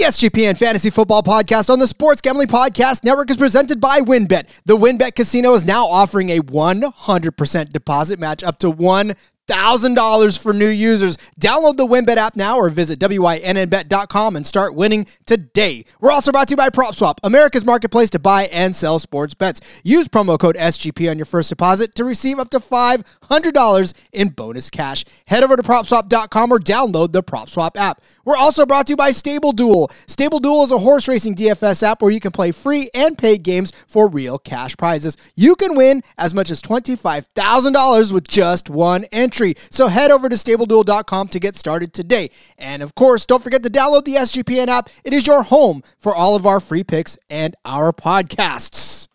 The SGPN Fantasy Football Podcast on the Sports Gambling Podcast Network is presented by WynnBET. The WynnBET Casino is now offering a 100% deposit match up to one $1,000 for new users. Download the WynnBET app now or visit WYNNBet.com and start winning today. We're also brought to you by PropSwap, America's marketplace to buy and sell sports bets. Use promo code SGP on your first deposit to receive up to $500 in bonus cash. Head over to PropSwap.com or download the PropSwap app. We're also brought to you by Stable Duel. Stable Duel is a horse racing DFS app where you can play free and paid games for real cash prizes. You can win as much as $25,000 with just one entry. So head over to stableduel.com to get started today. And of course, don't forget to download the SGPN app. It is your home for all of our free picks and our podcasts.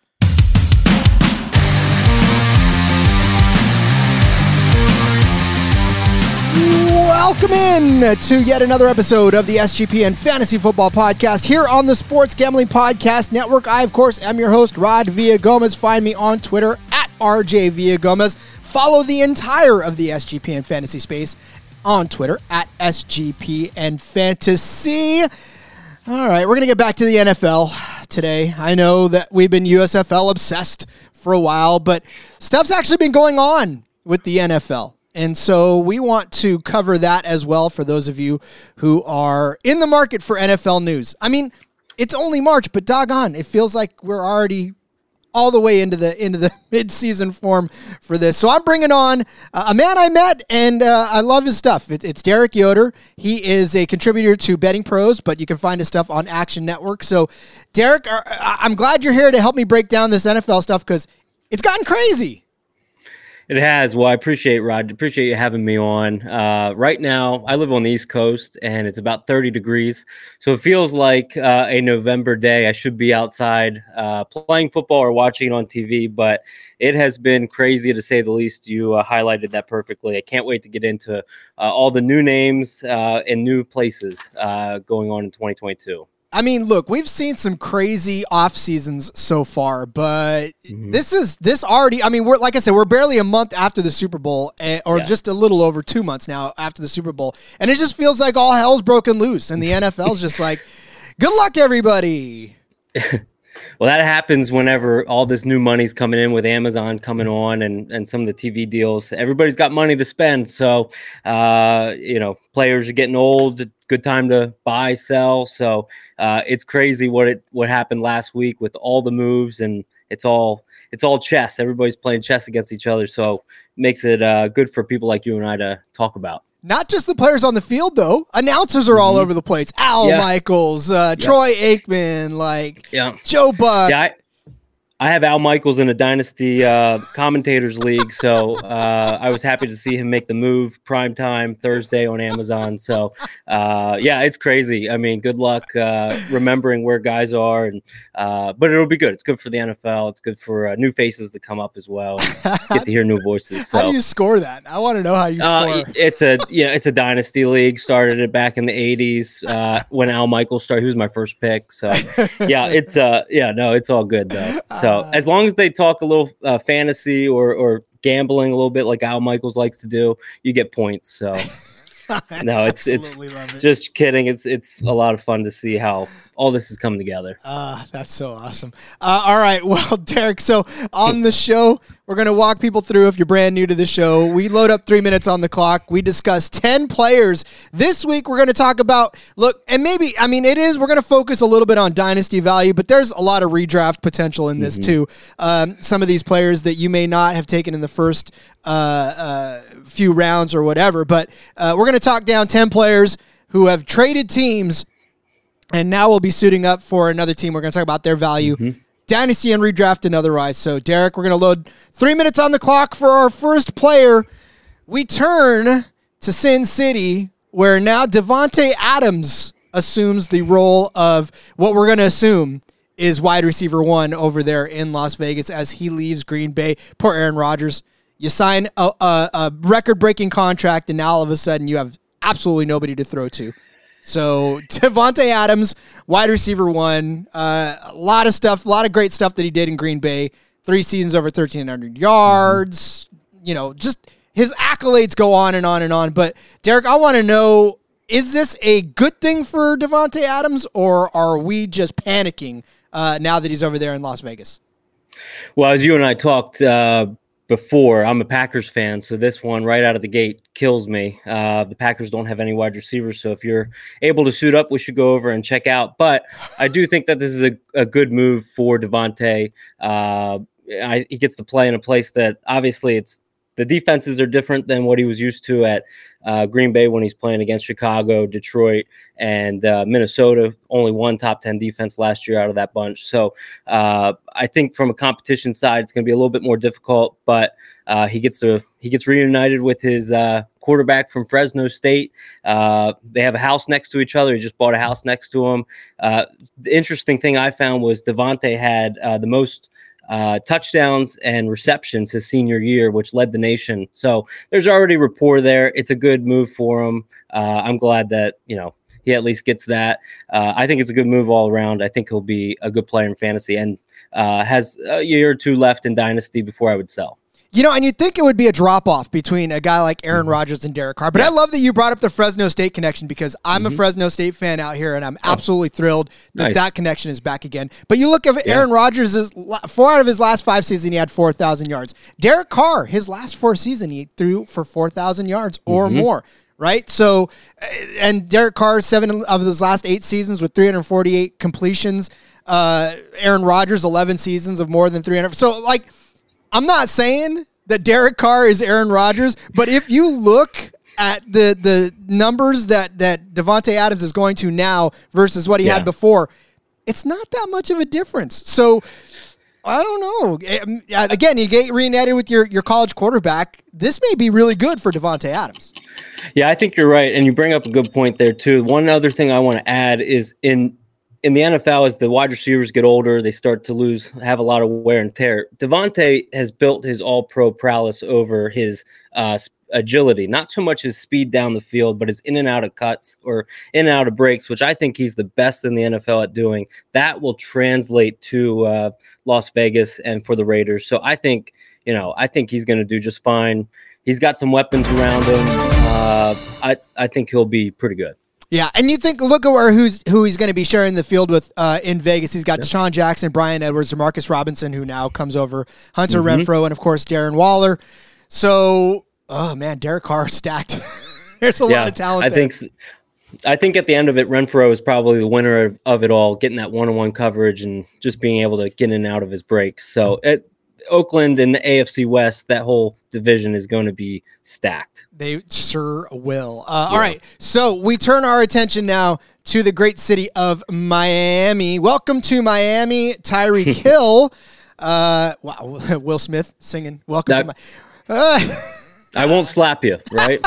Welcome in to yet another episode of the SGPN Fantasy Football Podcast here on the Sports Gambling Podcast Network. I, of course, am your host, Rod Villagomez. Find me on Twitter at RJ Villagomez. Follow the entire of the SGPN Fantasy space on Twitter at SGPN Fantasy. All right, we're going to get back to the NFL today. I know that we've been USFL obsessed for a while, but stuff's actually been going on with the NFL. And so we want to cover that as well for those of you who are in the market for NFL news. I mean, it's only March, but doggone, it feels like we're already all the way into the into the mid-season form for this. So I'm bringing on uh, a man I met and uh, I love his stuff. It, it's Derek Yoder. He is a contributor to Betting Pros, but you can find his stuff on Action Network. So Derek, uh, I'm glad you're here to help me break down this NFL stuff because it's gotten crazy. It has. Well, I appreciate Rod. Appreciate you having me on. Uh, right now, I live on the East Coast, and it's about 30 degrees, so it feels like uh, a November day. I should be outside uh, playing football or watching it on TV, but it has been crazy to say the least. You uh, highlighted that perfectly. I can't wait to get into uh, all the new names uh, and new places going on in 2022. I mean, look, we've seen some crazy off seasons so far, but mm-hmm. this is this already. I mean, we're like I said, we're barely a month after the Super Bowl, eh, or yeah. just a little over two months now after the Super Bowl, and it just feels like all hell's broken loose, and the NFL's just like, good luck, everybody. well, that happens whenever all this new money's coming in with Amazon coming on and and some of the TV deals. Everybody's got money to spend, so uh, you know, players are getting old. Good time to buy, sell. So uh, it's crazy what it what happened last week with all the moves and it's all it's all chess. Everybody's playing chess against each other, so makes it uh, good for people like you and I to talk about. Not just the players on the field, though. Announcers are all mm-hmm. over the place. Al yeah. Michaels, uh, Troy Aikman, like yeah. Joe Buck. Yeah, I, I have Al Michaels in a dynasty uh, commentators league, so uh, I was happy to see him make the move prime time Thursday on Amazon. So uh, yeah, it's crazy. I mean, good luck uh, remembering where guys are, and uh, but it'll be good. It's good for the NFL. It's good for uh, new faces to come up as well. Get to hear new voices. So. How do you score that? I want to know how you score. it's a yeah, it's a dynasty league. Started it back in the '80s when Al Michaels started. He was my first pick. So yeah, it's uh yeah no, it's all good though. So. So as long as they talk a little uh, fantasy or or gambling a little bit like Al Michaels likes to do, you get points. So no, it's it's it. just kidding. It's it's a lot of fun to see how all this is coming together. Ah, uh, that's so awesome. Uh, all right, well, Derek. So on the show, we're gonna walk people through. If you're brand new to the show, we load up three minutes on the clock. We discuss ten players this week. We're gonna talk about look, and maybe I mean it is. We're gonna focus a little bit on dynasty value, but there's a lot of redraft potential in this mm-hmm. too. Um, some of these players that you may not have taken in the first uh, uh few rounds or whatever, but uh, we're gonna talk down ten players who have traded teams and now we'll be suiting up for another team. We're going to talk about their value. Mm-hmm. Dynasty and redraft and otherwise. So, Derek, we're going to load three minutes on the clock for our first player. We turn to Sin City, where now Davante Adams assumes the role of what we're going to assume is wide receiver one over there in Las Vegas as he leaves Green Bay. Poor Aaron Rodgers. You sign a, a, a record breaking contract, and now all of a sudden you have absolutely nobody to throw to. So Davante Adams, wide receiver one, uh, a lot of stuff, a lot of great stuff that he did in Green Bay. Three seasons over thirteen hundred yards. Mm-hmm. You know, just his accolades go on and on and on. But Derek, I want to know is this a good thing for Davante Adams, or are we just panicking uh, now that he's over there in Las Vegas? Well, as you and I talked uh, before, I'm a Packers fan, so this one right out of the gate kills me. Uh, the Packers don't have any wide receivers, so if you're able to suit up, we should go over and check out. But I do think that this is a, a good move for Davante. Uh, I, he gets to play in a place that obviously it's the defenses are different than what he was used to at uh, Green Bay when he's playing against Chicago, Detroit, and uh, Minnesota. Only one top 10 defense last year out of that bunch. So uh, I think from a competition side, it's going to be a little bit more difficult, but uh, he gets to he gets reunited with his uh, quarterback from Fresno State. Uh, they have a house next to each other. He just bought a house next to him. the interesting thing I found was Davante had the most uh, touchdowns and receptions his senior year, which led the nation. So there's already rapport there. It's a good move for him. Uh, I'm glad that you know he at least gets that. Uh, I think it's a good move all around. I think he'll be a good player in fantasy and uh, has a year or two left in dynasty before I would sell. You know, and you'd think it would be a drop off between a guy like Aaron mm-hmm. Rodgers and Derek Carr. But yeah. I love that you brought up the Fresno State connection because I'm mm-hmm. a Fresno State fan out here, and I'm oh. absolutely thrilled that nice. that connection is back again. But you look at yeah. Aaron Rodgers' four out of his last five seasons, he had 4,000 yards. Derek Carr, his last four seasons, he threw for 4,000 yards or mm-hmm. more right? So, and Derek Carr, seven of his last eight seasons with 348 completions. Uh, Aaron Rodgers, 11 seasons of more than 300. So, like, I'm not saying that Derek Carr is Aaron Rodgers, but if you look at the the numbers that that Davante Adams is going to now versus what he yeah. had before, it's not that much of a difference. So I don't know. Um, again, you get reunited with your your college quarterback. This may be really good for Davante Adams. Yeah, I think you're right, and you bring up a good point there too. One other thing I want to add is in in the NFL, as the wide receivers get older, they start to lose, have a lot of wear and tear. Davante has built his all pro prowess over his uh, agility, not so much his speed down the field, but his in and out of cuts or in and out of breaks, which I think he's the best in the NFL at doing. That will translate to uh, Las Vegas and for the Raiders. So I think, you know, I think he's going to do just fine. He's got some weapons around him. Uh, I, I think he'll be pretty good. Yeah, and you think look at who's who he's going to be sharing the field with uh, in Vegas. He's got yeah. DeSean Jackson, Bryan Edwards, Demarcus Robinson, who now comes over, Hunter mm-hmm. Renfrow, and of course Darren Waller. So, oh man, Derek Carr stacked. There's a yeah, lot of talent. I there. think. I think at the end of it, Renfrow is probably the winner of, of it all, getting that one-on-one coverage and just being able to get in and out of his breaks. So it, Oakland and the AFC West, that whole division is going to be stacked. They sure will. Uh, yeah. All right. So we turn our attention now to the great city of Miami. Welcome to Miami, Tyreek Hill. Uh, wow. Will Smith singing. Welcome that, to. Uh, I won't slap you, right?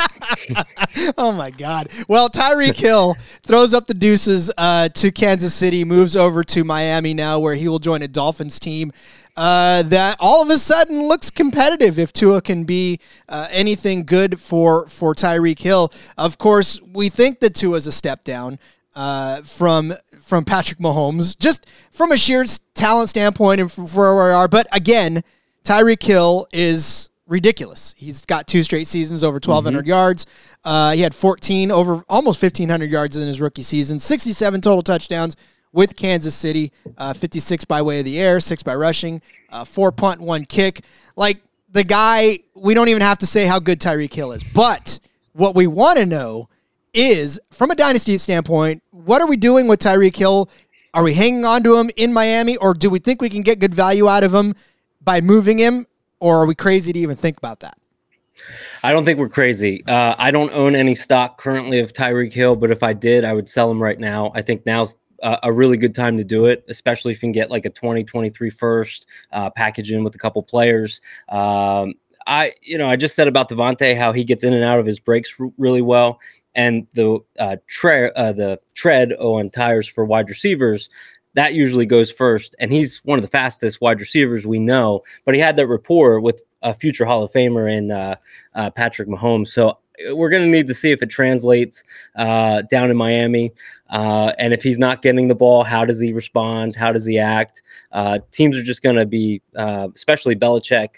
oh my God! Well, Tyreek Hill throws up the deuces uh, to Kansas City, moves over to Miami now, where he will join a Dolphins team uh, that all of a sudden looks competitive if Tua can be uh, anything good for for Tyreek Hill. Of course, we think that Tua is a step down uh, from from Patrick Mahomes, just from a sheer talent standpoint and for where we are. But again, Tyreek Hill is ridiculous. He's got two straight seasons over 1,200 mm-hmm. yards. Uh, he had 14 over almost 1,500 yards in his rookie season, 67 total touchdowns with Kansas City, uh, 56 by way of the air, six by rushing, uh, four punt, one kick. Like the guy, we don't even have to say how good Tyreek Hill is. But what we want to know is, from a dynasty standpoint, what are we doing with Tyreek Hill? Are we hanging on to him in Miami, or do we think we can get good value out of him by moving him, or are we crazy to even think about that? I don't think we're crazy. Uh, I don't own any stock currently of Tyreek Hill, but if I did, I would sell him right now. I think now's a, really good time to do it, especially if you can get like a 2023 first uh, package in with a couple players. Um, I, you know, I just said about Davante how he gets in and out of his breaks r- really well, and the uh, tre- uh, the tread on tires for wide receivers that usually goes first, and he's one of the fastest wide receivers we know. But he had that rapport with a future Hall of Famer in uh, uh, Patrick Mahomes, so we're going to need to see if it translates uh, down in Miami. Uh, and if he's not getting the ball, how does he respond? How does he act? Uh, teams are just going to be, uh, especially Belichick,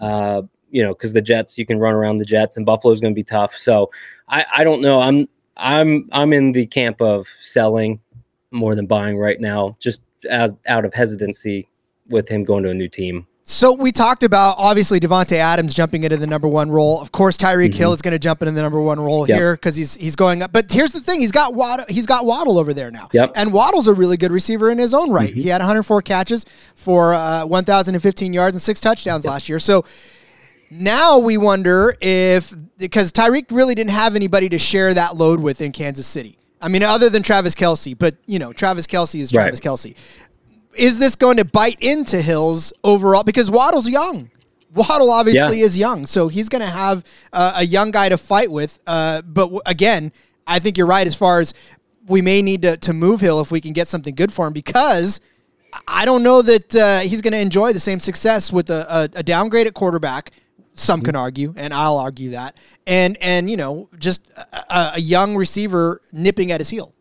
uh, you know, because the Jets, you can run around the Jets, and Buffalo's going to be tough. So I, I don't know. I'm I'm I'm in the camp of selling more than buying right now, just as out of hesitancy with him going to a new team. So we talked about obviously Davante Adams jumping into the number one role. Of course, Tyreek mm-hmm. Hill is going to jump into the number one role yep. here because he's he's going up. But here's the thing: he's got Waddle, he's got Waddle over there now. Yep. And Waddle's a really good receiver in his own right. Mm-hmm. He had 104 catches for uh, 1,015 yards and six touchdowns yep. last year. So now we wonder if because Tyreek really didn't have anybody to share that load with in Kansas City. I mean, other than Travis Kelce, but you know, Travis Kelce is Travis right. Kelce is this going to bite into Hills overall? Because Waddle's young. Waddle obviously yeah. is young, so he's going to have uh, a young guy to fight with. Uh, but w- again, I think you're right as far as we may need to, to move Hill if we can get something good for him because I don't know that uh, he's going to enjoy the same success with a, a, a downgraded quarterback. Some can argue, and I'll argue that, and and you know just a, a young receiver nipping at his heel.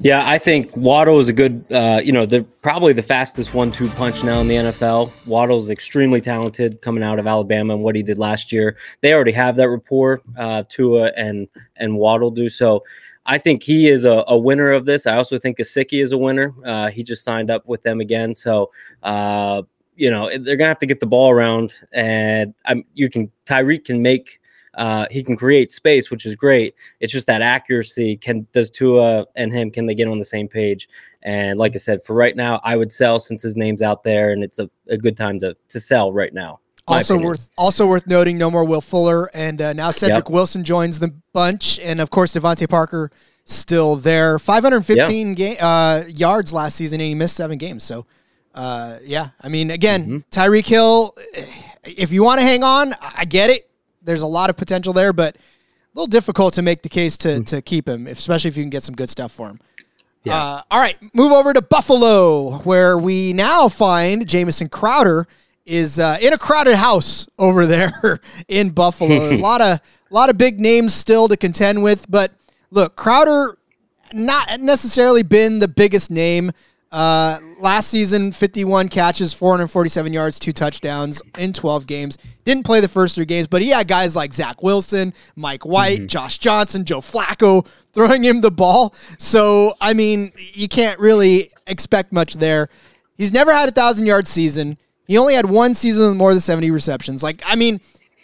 Yeah, I think Waddle is a good, uh, you know, the probably the fastest one-two punch now in the NFL. Waddle is extremely talented coming out of Alabama and what he did last year. They already have that rapport, uh, Tua and and Waddle do so. I think he is a, a winner of this. I also think Gesicki is a winner. Uh, he just signed up with them again, so uh, you know they're gonna have to get the ball around, and I'm, you can Tyreek can make uh, he can create space, which is great. It's just that accuracy. Can does Tua and him can they get on the same page? And like I said, for right now, I would sell since his name's out there, and it's a, a good time to to sell right now. Also opinion. worth also worth noting, no more Will Fuller, and uh, now Cedric yep. Wilson joins the bunch, and of course DeVante Parker still there. 515 ga- uh, yards last season, and he missed seven games. So, uh, yeah, I mean, again, mm-hmm. Tyreek Hill. If you want to hang on, I get it there's a lot of potential there, but a little difficult to make the case to, mm. to keep him, especially if you can get some good stuff for him. Yeah. Uh, all right, move over to Buffalo, where we now find Jamison Crowder is uh, in a crowded house over there in Buffalo. a lot of a lot of big names still to contend with, but look, Crowder not necessarily been the biggest name uh, last season, 51 catches, 447 yards, two touchdowns in 12 games. Didn't play the first three games, but he had guys like Zach Wilson, Mike White, mm-hmm. Josh Johnson, Joe Flacco throwing him the ball. So, I mean, you can't really expect much there. He's never had a thousand yard season. He only had one season with more than 70 receptions. Like, I mean,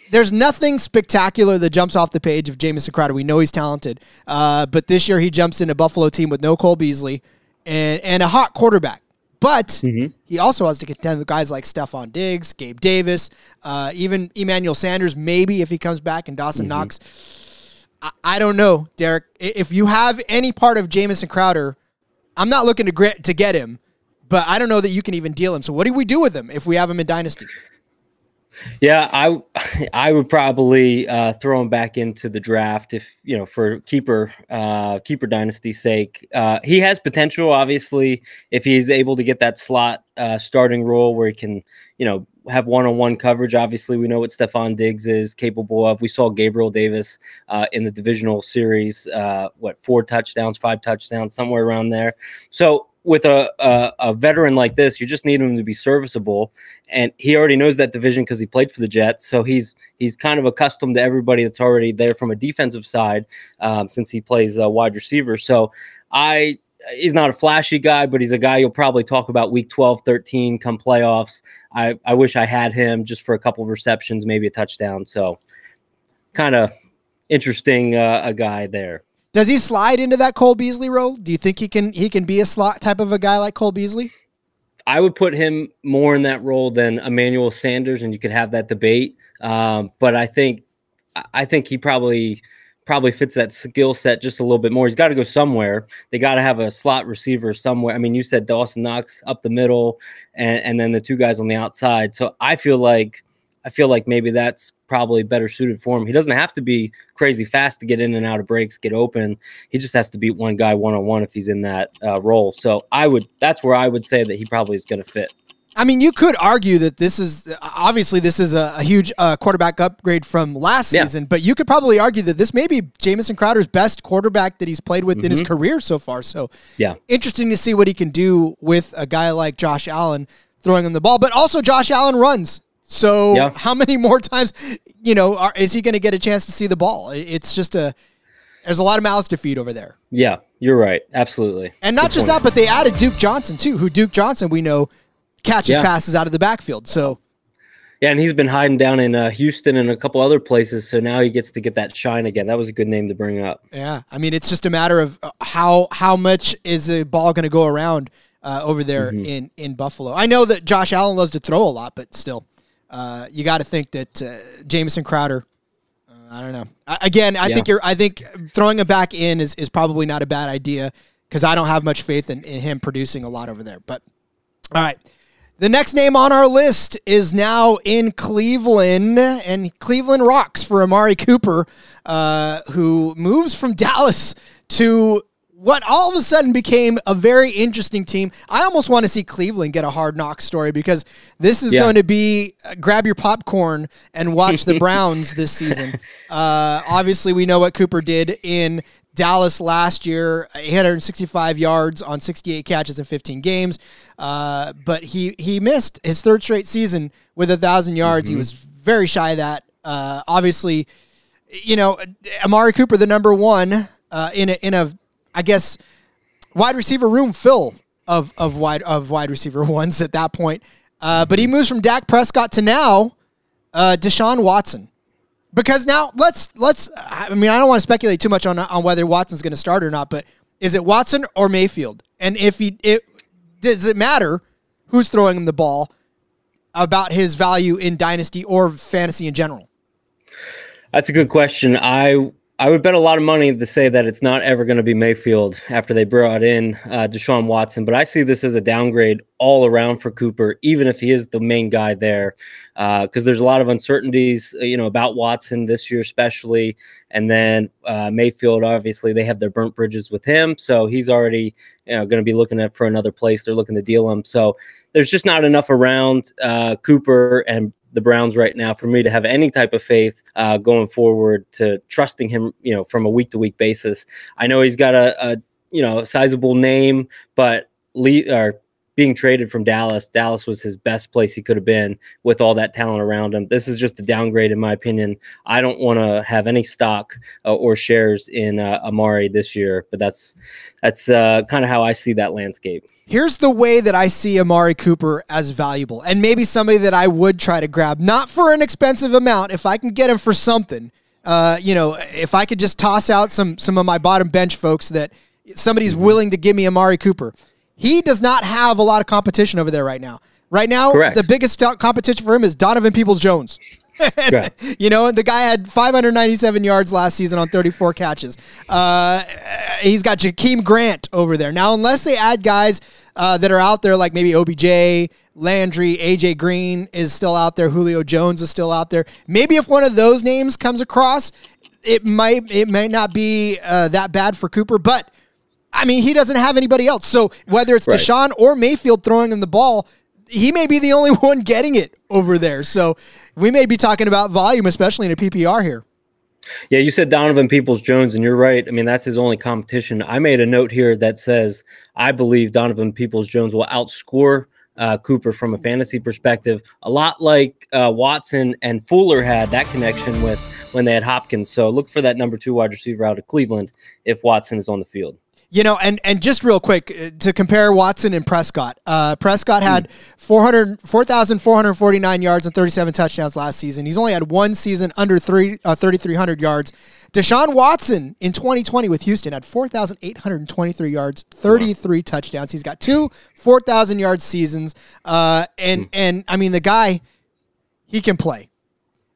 there's nothing spectacular that jumps off the page of Jamison Crowder. We know he's talented, uh, but this year he jumps in a Buffalo team with no Cole Beasley and, and a hot quarterback. But mm-hmm. he also has to contend with guys like Stefon Diggs, Gabe Davis, uh, even Emmanuel Sanders, maybe if he comes back, and Dawson mm-hmm. Knox. I, I, don't know, Derek. If you have any part of Jamison Crowder, I'm not looking to, grit, to get him, but I don't know that you can even deal him. So what do we do with him if we have him in Dynasty? Yeah, I I would probably uh, throw him back into the draft if you know for keeper uh, keeper dynasty's sake. Uh, he has potential, obviously, if he's able to get that slot uh, starting role where he can you know have one on one coverage. Obviously, we know what Stefon Diggs is capable of. We saw Gabriel Davis uh, in the divisional series, uh, what four touchdowns, five touchdowns, somewhere around there. So with a, a, a veteran like this, you just need him to be serviceable, and he already knows that division because he played for the Jets. So he's he's kind of accustomed to everybody that's already there from a defensive side, um, since he plays uh, wide receiver. So I he's not a flashy guy, but he's a guy you'll probably talk about week 12, 13 come playoffs. I, I wish I had him just for a couple of receptions, maybe a touchdown. So kind of interesting uh, a guy there. Does he slide into that Cole Beasley role? Do you think he can he can be a slot type of a guy like Cole Beasley? I would put him more in that role than Emmanuel Sanders, and you could have that debate. Um, but I think I think he probably probably fits that skill set just a little bit more. He's got to go somewhere. They got to have a slot receiver somewhere. I mean, you said Dawson Knox up the middle, and, and then the two guys on the outside. So I feel like I feel like maybe that's probably better suited for him. He doesn't have to be crazy fast to get in and out of breaks, get open. He just has to beat one guy one on one if he's in that uh, role. So I would that's where I would say that he probably is going to fit. I mean, you could argue that this is obviously this is a, a huge uh, quarterback upgrade from last yeah. season, but you could probably argue that this may be Jamison Crowder's best quarterback that he's played with mm-hmm. in his mm-hmm. career so far. So, yeah, interesting to see what he can do with a guy like Josh Allen throwing him the ball, but also Josh Allen runs. So yeah. how many more times, you know, are, is he going to get a chance to see the ball? It's just a There's a lot of mouths to feed over there. Yeah, you're right. Absolutely. And not Good just point. that, but they added Duke Johnson too, who Duke Johnson we know catches Yeah. passes out of the backfield. So Yeah, and he's been hiding down in uh, Houston and a couple other places, so now he gets to get that shine again. That was a good name to bring up. yeah, I mean it's just a matter of uh, how how much is the ball going to go around uh, over there Mm-hmm. in in Buffalo. I know that Josh Allen loves to throw a lot, but still, uh, you got to think that uh, Jamison Crowder. uh, I don't know. I, again, I Yeah. think you're. I think throwing him back in is, is probably not a bad idea because I don't have much faith in, in him producing a lot over there. But all right. The next name on our list is now in Cleveland, and Cleveland rocks for Amari Cooper, uh, who moves from Dallas to what all of a sudden became a very interesting team. I almost want to see Cleveland get a hard knock story because this is Yeah. going to be uh, grab your popcorn and watch the Browns this season. Uh, obviously, we know what Cooper did in Dallas last year, 865 yards on 68 catches in 15 games. Uh, but he he missed his third straight season with a thousand yards. He was very shy of that. Uh, obviously, you know, Amari Cooper, the number one uh, in a in a I guess wide receiver room fill of of wide of wide receiver ones at that point. Uh, but he moves from Dak Prescott to now uh, Deshaun Watson. Because now let's let's I mean I don't want to speculate too much on on whether Watson's going to start or not, but is it Watson or Mayfield? And if he it does it matter who's throwing him the ball about his value in dynasty or fantasy in general? That's a good question. I I would bet a lot of money to say that it's not ever going to be Mayfield after they brought in uh, Deshaun Watson, but I see this as a downgrade all around for Cooper, even if he is the main guy there, because there's a lot of uncertainties, uh, you know, about Watson this year, especially, and then uh, Mayfield. Obviously, they have their burnt bridges with him, so he's already you know going to be looking at for another place. They're looking to deal him, so there's just not enough around uh, Cooper and the Browns right now for me to have any type of faith uh, going forward to trusting him, you know, from a week to week basis. I know he's got a, a you know sizable name, but le- or being traded from Dallas, Dallas was his best place he could have been with all that talent around him. This is just a downgrade in my opinion. I don't want to have any stock uh, or shares in uh, Amari this year, but that's that's uh, kind of how I see that landscape. Here's the way that I see Amari Cooper as valuable, and maybe somebody that I would try to grab, not for an expensive amount, if I can get him for something. Uh, you know, if I could just toss out some some of my bottom bench folks that somebody's willing to give me Amari Cooper. He does not have a lot of competition over there right now. Right now, Correct. the biggest competition for him is Donovan Peoples Jones. Correct. You know, the guy had 597 yards last season on 34 catches. Uh, he's got Jakeem Grant over there. Now, unless they add guys uh, that are out there, like maybe OBJ, Landry, AJ Green is still out there, Julio Jones is still out there. Maybe if one of those names comes across, it might it might not be uh, that bad for Cooper, but I mean, he doesn't have anybody else. So whether it's Right. Deshaun or Mayfield throwing him the ball, he may be the only one getting it over there. So we may be talking about volume, especially in a PPR here. Yeah, you said Donovan Peoples Jones, and you're right. I mean, that's his only competition. I made a note here that says I believe Donovan Peoples Jones will outscore uh, Cooper from a fantasy perspective, a lot like uh, Watson and Fuller had that connection with when they had Hopkins. So look for that number two wide receiver out of Cleveland if Watson is on the field. You know, and and just real quick uh, to compare Watson and Prescott. Uh, Prescott had 400 4,449 yards and 37 touchdowns last season. He's only had one season under three uh, 3,300 yards. Deshaun Watson in 2020 with Houston had 4,823 yards, 33 touchdowns. He's got two 4,000 yard seasons. Uh, and and I mean the guy, he can play.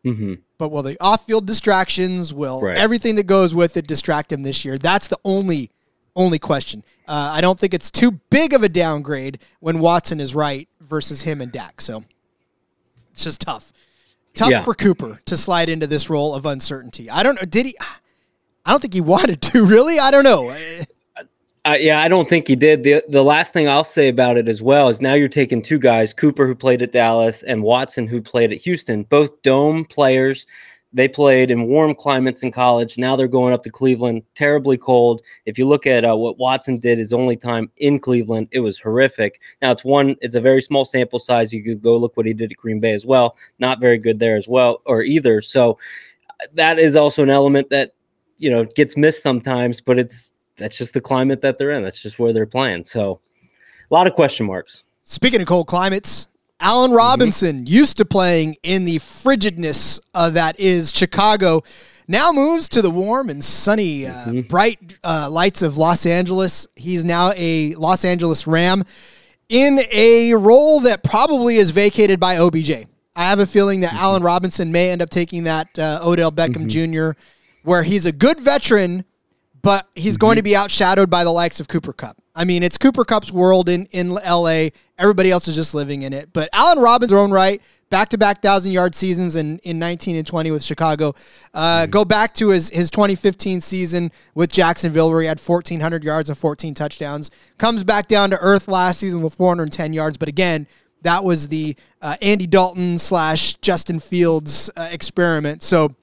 hmm But will the off-field distractions, will Right. everything that goes with it distract him this year? That's the only only question. Uh, I don't think it's too big of a downgrade when Watson is right versus him and Dak. So it's just tough, tough Yeah. for Cooper to slide into this role of uncertainty. I don't know. Did he? I don't think he wanted to. Really, I don't know. Uh, yeah, I don't think he did. The the last thing I'll say about it as well is now you're taking two guys, Cooper who played at Dallas and Watson who played at Houston, both dome players. They played in warm climates in college. Now they're going up to Cleveland, terribly cold. If you look at uh, what Watson did his only time in Cleveland, it was horrific. Now it's one, it's a very small sample size. You could go look what he did at Green Bay as well. Not very good there as well, or either. So uh, that is also an element that you know gets missed sometimes, but it's that's just the climate that they're in. That's just where they're playing. So a lot of question marks. Speaking of cold climates, Allen Robinson, mm-hmm. used to playing in the frigidness uh, that is Chicago, now moves to the warm and sunny, uh, mm-hmm. bright uh, lights of Los Angeles. He's now a Los Angeles Ram in a role that probably is vacated by OBJ. I have a feeling that mm-hmm. Allen Robinson may end up taking that uh, Odell Beckham mm-hmm. Jr., where he's a good veteran, but he's going to be outshadowed by the likes of Cooper Kupp. I mean, it's Cooper Kupp's world in, in LA. Everybody else is just living in it. But Allen Robinson's own right, back to back thousand yard seasons in, in 19 and 20 with Chicago. Uh, mm-hmm. Go back to his, his 2015 season with Jacksonville, where he had 1,400 yards and 14 touchdowns. Comes back down to earth last season with 410 yards. But again, that was the uh, Andy Dalton slash Justin Fields uh, experiment. So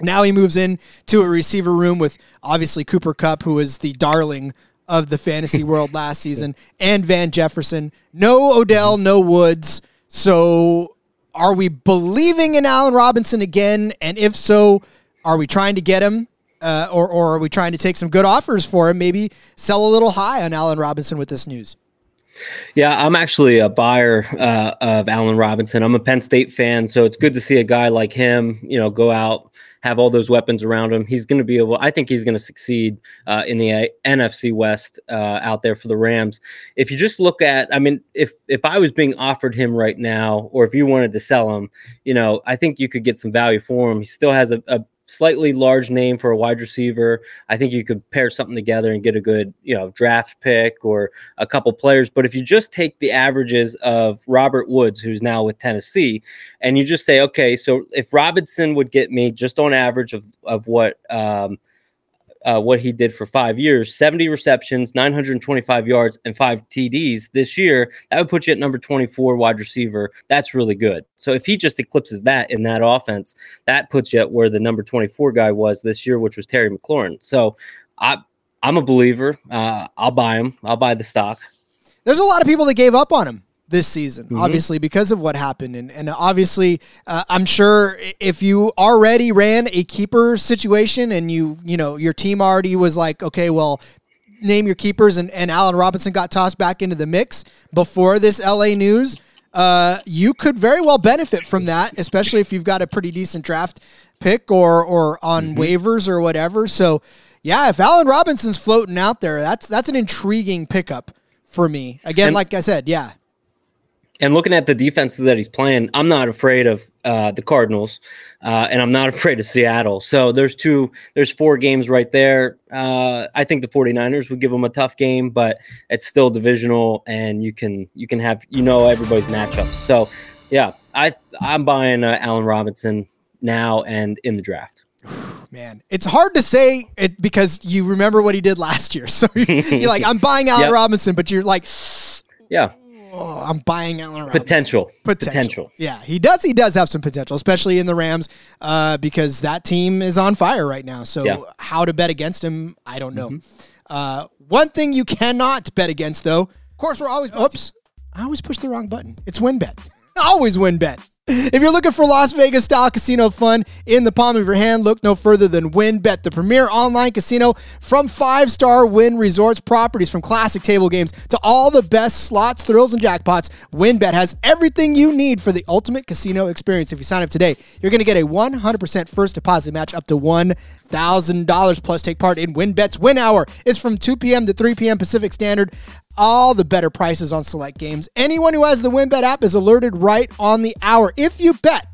now he moves in to a receiver room with obviously Cooper Kupp, who is the darling of the fantasy world last season, and Van Jefferson. No Odell, no Woods. So are we believing in Allen Robinson again? And if so, are we trying to get him? Uh, or, or are we trying to take some good offers for him? Maybe sell a little high on Allen Robinson with this news. Yeah, I'm actually a buyer uh, of Allen Robinson. I'm a Penn State fan, so it's good to see a guy like him, you know, go out have all those weapons around him. He's going to be able. I think he's going to succeed uh, in the uh, NFC West uh, out there for the Rams. If you just look at, I mean, if if I was being offered him right now, or if you wanted to sell him, you know, I think you could get some value for him. He still has a, a slightly large name for a wide receiver. I think you could pair something together and get a good, you know, draft pick or a couple players. But if you just take the averages of Robert Woods, who's now with Tennessee, and you just say, okay, so if Robinson would get me just on average of of what um, uh, what he did for five years 70 receptions, 925 yards, and five TDs this year, that would put you at number 24 wide receiver. That's really good. So if he just eclipses that in that offense, that puts you at where the number 24 guy was this year, which was Terry McLaurin. So I, I'm a believer. Uh, I'll buy him, I'll buy the stock. There's a lot of people that gave up on him this season, mm-hmm. obviously because of what happened, and and obviously uh, I'm sure if you already ran a keeper situation and you you know your team already was like okay, well name your keepers and and Allen Robinson got tossed back into the mix before this LA news. Uh, you could very well benefit from that, especially if you've got a pretty decent draft pick or or on mm-hmm. waivers or whatever. So, yeah, if Allen Robinson's floating out there, that's that's an intriguing pickup for me. Again, and, like I said, yeah and looking at the defenses that he's playing, I'm not afraid of uh, the Cardinals, uh, and I'm not afraid of Seattle. So there's two, there's four games right there. Uh, I think the 49ers would give them a tough game, but it's still divisional, and you can you can have you know everybody's matchups. So yeah, I I'm buying uh, Allen Robinson now and in the draft. Man, it's hard to say it because you remember what he did last year. So you're, you're like, I'm buying Allen yep. Robinson, but you're like, yeah oh, I'm buying Allen Robinson. Potential. potential. Potential. Yeah, he does. He does have some potential, especially in the Rams, uh, because that team is on fire right now. So yeah. how to bet against him, I don't know. Mm-hmm. Uh, one thing you cannot bet against, though, of course, we're always. Oops, I always push the wrong button. It's WynnBET. always WynnBET. If you're looking for Las Vegas style casino fun in the palm of your hand, look no further than WynnBET, the premier online casino from five star Wynn Resorts properties, from classic table games to all the best slots, thrills, and jackpots. WynnBET has everything you need for the ultimate casino experience. If you sign up today, you're going to get a 100% first deposit match up to $1,000 plus take part in WynnBET's Win Hour. It's from 2 p.m. to 3 p.m. Pacific Standard all the better prices on select games. Anyone who has the WynnBET app is alerted right on the hour. If you bet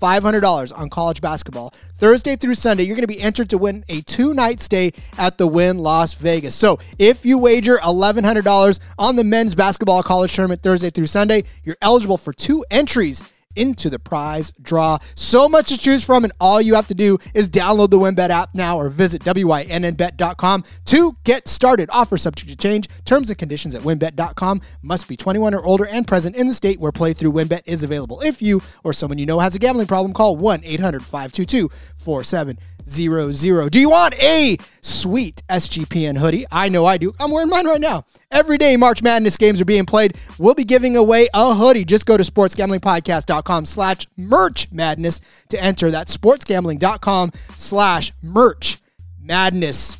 $500 on college basketball Thursday through Sunday, you're going to be entered to win a two night stay at the Wynn Las Vegas. So if you wager $1,100 on the men's basketball college tournament Thursday through Sunday, you're eligible for two entries into the prize draw. So much to choose from, and all you have to do is download the WynnBET app now or visit WYNNBet.com to get started. Offer subject to change. Terms and conditions at WynnBET.com. Must be 21 or older and present in the state where playthrough WynnBET is available. If you or someone you know has a gambling problem, call 1 800 522 zero zero. Do you want a sweet SGPN hoodie? I know I do. I'm wearing mine right now. Every day March Madness games are being played. We'll be giving away a hoodie. Just go to sportsgamblingpodcast.com slash merch madness to enter that sportsgambling.com slash merch madness.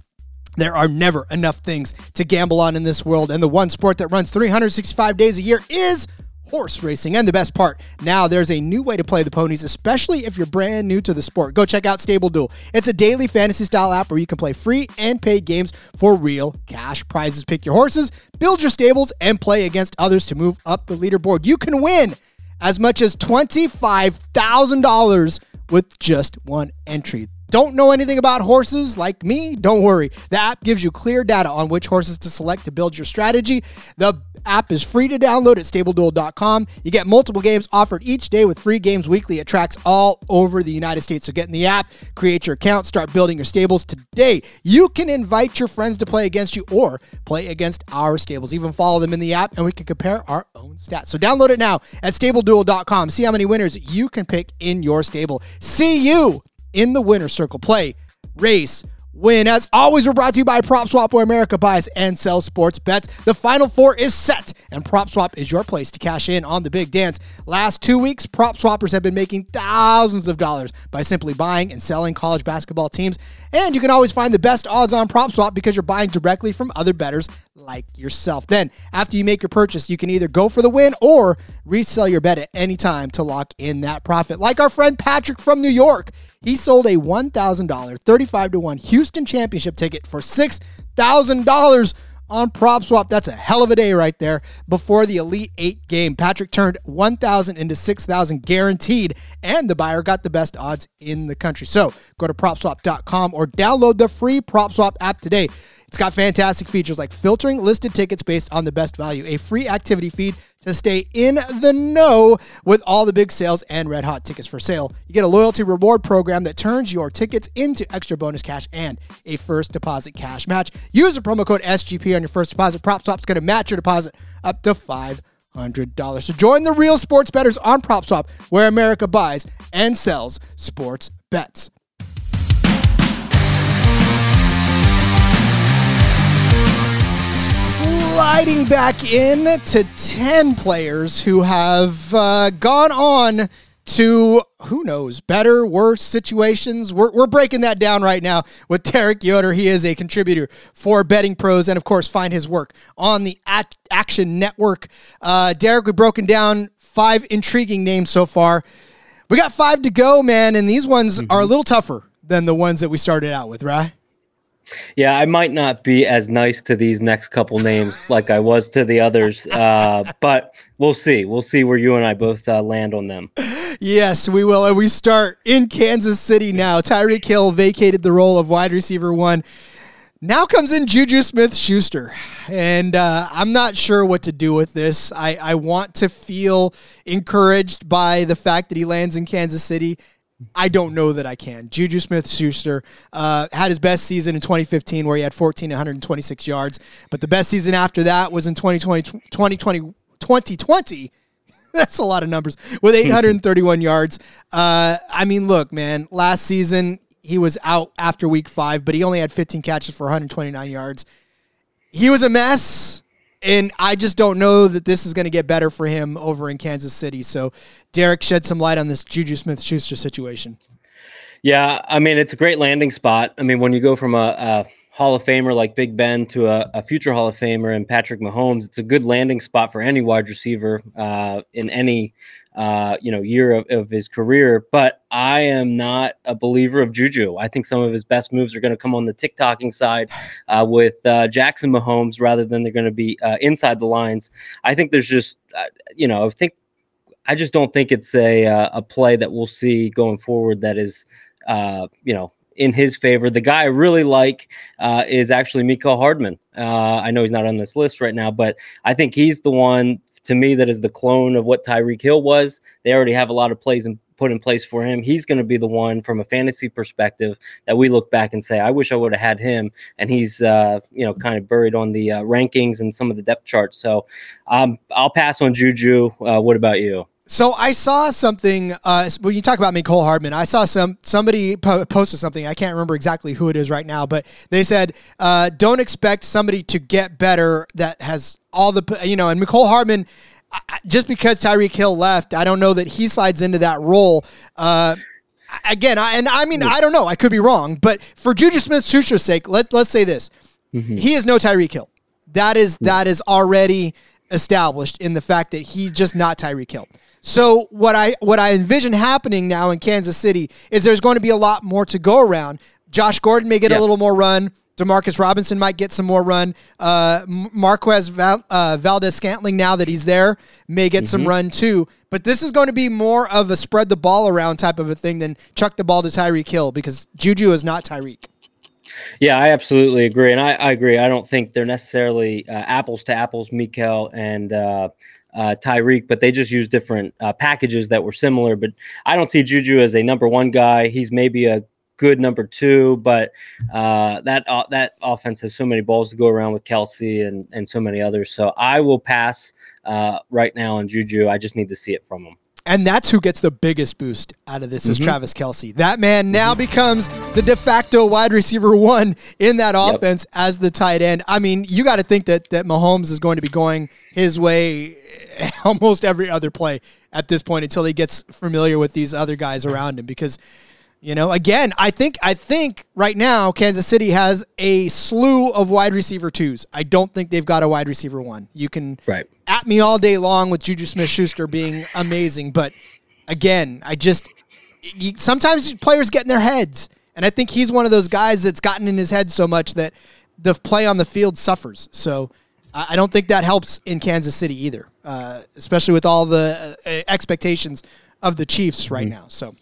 There are never enough things to gamble on in this world, and the one sport that runs 365 days a year is horse racing. And the best part, now there's a new way to play the ponies, especially if you're brand new to the sport. Go check out Stable Duel. It's a daily fantasy style app where you can play free and paid games for real cash prizes. Pick your horses, build your stables, and play against others to move up the leaderboard. You can win as much as $25,000 with just one entry. Don't know anything about horses like me? Don't worry. The app gives you clear data on which horses to select to build your strategy. The app is free to download at stableduel.com. You get multiple games offered each day with free games weekly. It tracks all over the United States. So get in the app, create your account, start building your stables today. You can invite your friends to play against you or play against our stables. Even follow them in the app and we can compare our own stats. So download it now at stableduel.com. See how many winners you can pick in your stable. See you in the winner circle. Play, race, win. As always, we're brought to you by PropSwap, where America buys and sells sports bets. The final four is set, and PropSwap is your place to cash in on the big dance. Last two weeks, prop swappers have been making thousands of dollars by simply buying and selling college basketball teams. And you can always find the best odds on PropSwap because you're buying directly from other bettors like yourself. Then, after you make your purchase, you can either go for the win or resell your bet at any time to lock in that profit. Like our friend Patrick from New York. He sold a $1,000 35 to 1 Houston championship ticket for $6,000 on PropSwap. That's a hell of a day right there. Before the Elite 8 game, Patrick turned 1,000 into 6,000 guaranteed, and the buyer got the best odds in the country. So go to PropSwap.com or download the free PropSwap app today. It's got fantastic features like filtering listed tickets based on the best value, a free activity feed to stay in the know with all the big sales and red hot tickets for sale. You get a loyalty reward program that turns your tickets into extra bonus cash and a first deposit cash match. Use the promo code SGP on your first deposit. PropSwap's going to match your deposit up to five hundred dollars. So join the real sports bettors on PropSwap, where America buys and sells sports bets. Sliding back in to 10 players who have uh, gone on to who knows better worse situations. We're, we're breaking that down right now with derek yoder. He is a contributor for betting pros and of course find his work on the At- action network. Uh, derek we've broken down five intriguing names so far. We got five to go man and these ones mm-hmm. are a little tougher than the ones that we started out with right yeah, I might not be as nice to these next couple names like I was to the others, uh, but we'll see. We'll see where you and I both uh, land on them. Yes, we will. And we start in Kansas City now. Tyreek Hill vacated the role of wide receiver one. Now comes in Juju Smith Schuster. And uh, I'm not sure what to do with this. I, I want to feel encouraged by the fact that he lands in Kansas City. I don't know that I can. Juju Smith Schuster uh, had his best season in 2015 where he had 14, 126 yards. But the best season after that was in 2020, 2020, 2020. That's a lot of numbers with 831 yards. Uh, I mean, look, man, last season he was out after week five, but he only had 15 catches for 129 yards. He was a mess and I just don't know that this is going to get better for him over in Kansas City. So, Derek, shed some light on this Juju Smith Schuster situation. Yeah, I mean, it's a great landing spot. I mean, when you go from a, a Hall of Famer like Big Ben to a, a, future Hall of Famer and Patrick Mahomes, it's a good landing spot for any wide receiver uh, in any uh, you know, year of, of, his career. But I am not a believer of Juju. I think some of his best moves are going to come on the TikToking side uh, with uh, Jackson Mahomes rather than they're going to be uh, inside the lines. I think there's just, uh, you know, I think I just don't think it's a uh, a play that we'll see going forward that is, you know, in his favor. The guy I really like uh, is actually Mecole Hardman. Uh, I know he's not on this list right now, but I think he's the one to me that is the clone of what Tyreek Hill was. They already have a lot of plays and put in place for him. He's going to be the one from a fantasy perspective that we look back and say, I wish I would have had him. And he's, uh, you know, kind of buried on the uh, rankings and some of the depth charts. So um, I'll pass on Juju. Uh, what about you? So I saw something uh, when you talk about Mecole Hardman. I saw some somebody po- posted something. I can't remember exactly who it is right now, but they said uh, don't expect somebody to get better that has all the you know. And Mecole Hardman, just because Tyreek Hill left, I don't know that he slides into that role. Uh, again, I, and I mean, I don't know. I could be wrong, but for Juju Smith-Schuster's sake, let let's say this: mm-hmm. he is no Tyreek Hill. That is that is already established in the fact that he's just not Tyreek Hill. So what I what I envision happening now in Kansas City is there's going to be a lot more to go around. Josh Gordon may get yeah. a little more run. Demarcus Robinson might get some more run. Uh, Marquez Val, uh, Valdes Scantling, now that he's there, may get mm-hmm. some run too. But this is going to be more of a spread the ball around type of a thing than chuck the ball to Tyreek Hill because Juju is not Tyreek. Yeah, I absolutely agree, and I, I agree. I don't think they're necessarily uh, apples to apples, Mecole and uh, Tyreek, but they just use different uh, packages that were similar. But I don't see Juju as a number one guy. He's maybe a good number two, but uh, that uh, that offense has so many balls to go around with Kelce and and so many others. So I will pass uh, right now on Juju. I just need to see it from him. And that's who gets the biggest boost out of this mm-hmm. is Travis Kelce. That man now mm-hmm. becomes the de facto wide receiver one in that offense yep. as the tight end. I mean, you got to think that that Mahomes is going to be going his way almost every other play at this point until he gets familiar with these other guys around him because you know, again, I think I think right now Kansas City has a slew of wide receiver twos. I don't think they've got a wide receiver one. You can right. at me all day long with Juju Smith Schuster being amazing, but again, I just sometimes players get in their heads, and I think he's one of those guys that's gotten in his head so much that the play on the field suffers. So I don't think that helps in Kansas City either, uh, especially with all the uh, expectations of the Chiefs right mm-hmm. now. So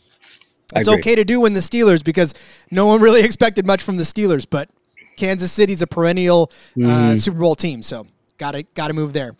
it's okay to do when the Steelers because no one really expected much from the Steelers, but Kansas City's a perennial uh, mm-hmm. Super Bowl team, so gotta gotta move there.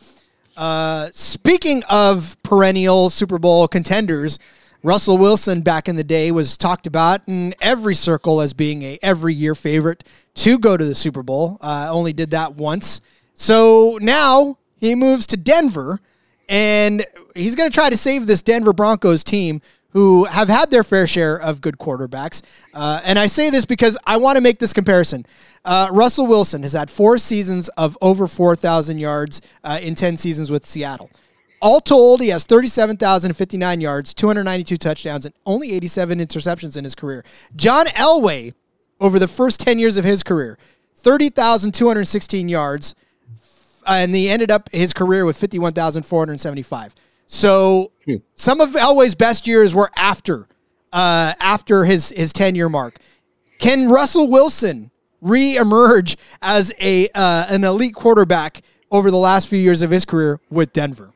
Uh, speaking of perennial Super Bowl contenders, Russell Wilson back in the day was talked about in every circle as being a every year favorite to go to the Super Bowl. Uh, only did that once, so now he moves to Denver, and he's going to try to save this Denver Broncos team who have had their fair share of good quarterbacks. Uh, and I say this because I want to make this comparison. Uh, Russell Wilson has had four seasons of over 4,000 yards uh, in 10 seasons with Seattle. All told, he has 37,059 yards, 292 touchdowns, and only 87 interceptions in his career. John Elway, over the first 10 years of his career, 30,216 yards, and he ended up his career with 51,475. So hmm. some of Elway's best years were after uh, after his his ten year mark. Can Russell Wilson re-emerge as a uh, an elite quarterback over the last few years of his career with Denver?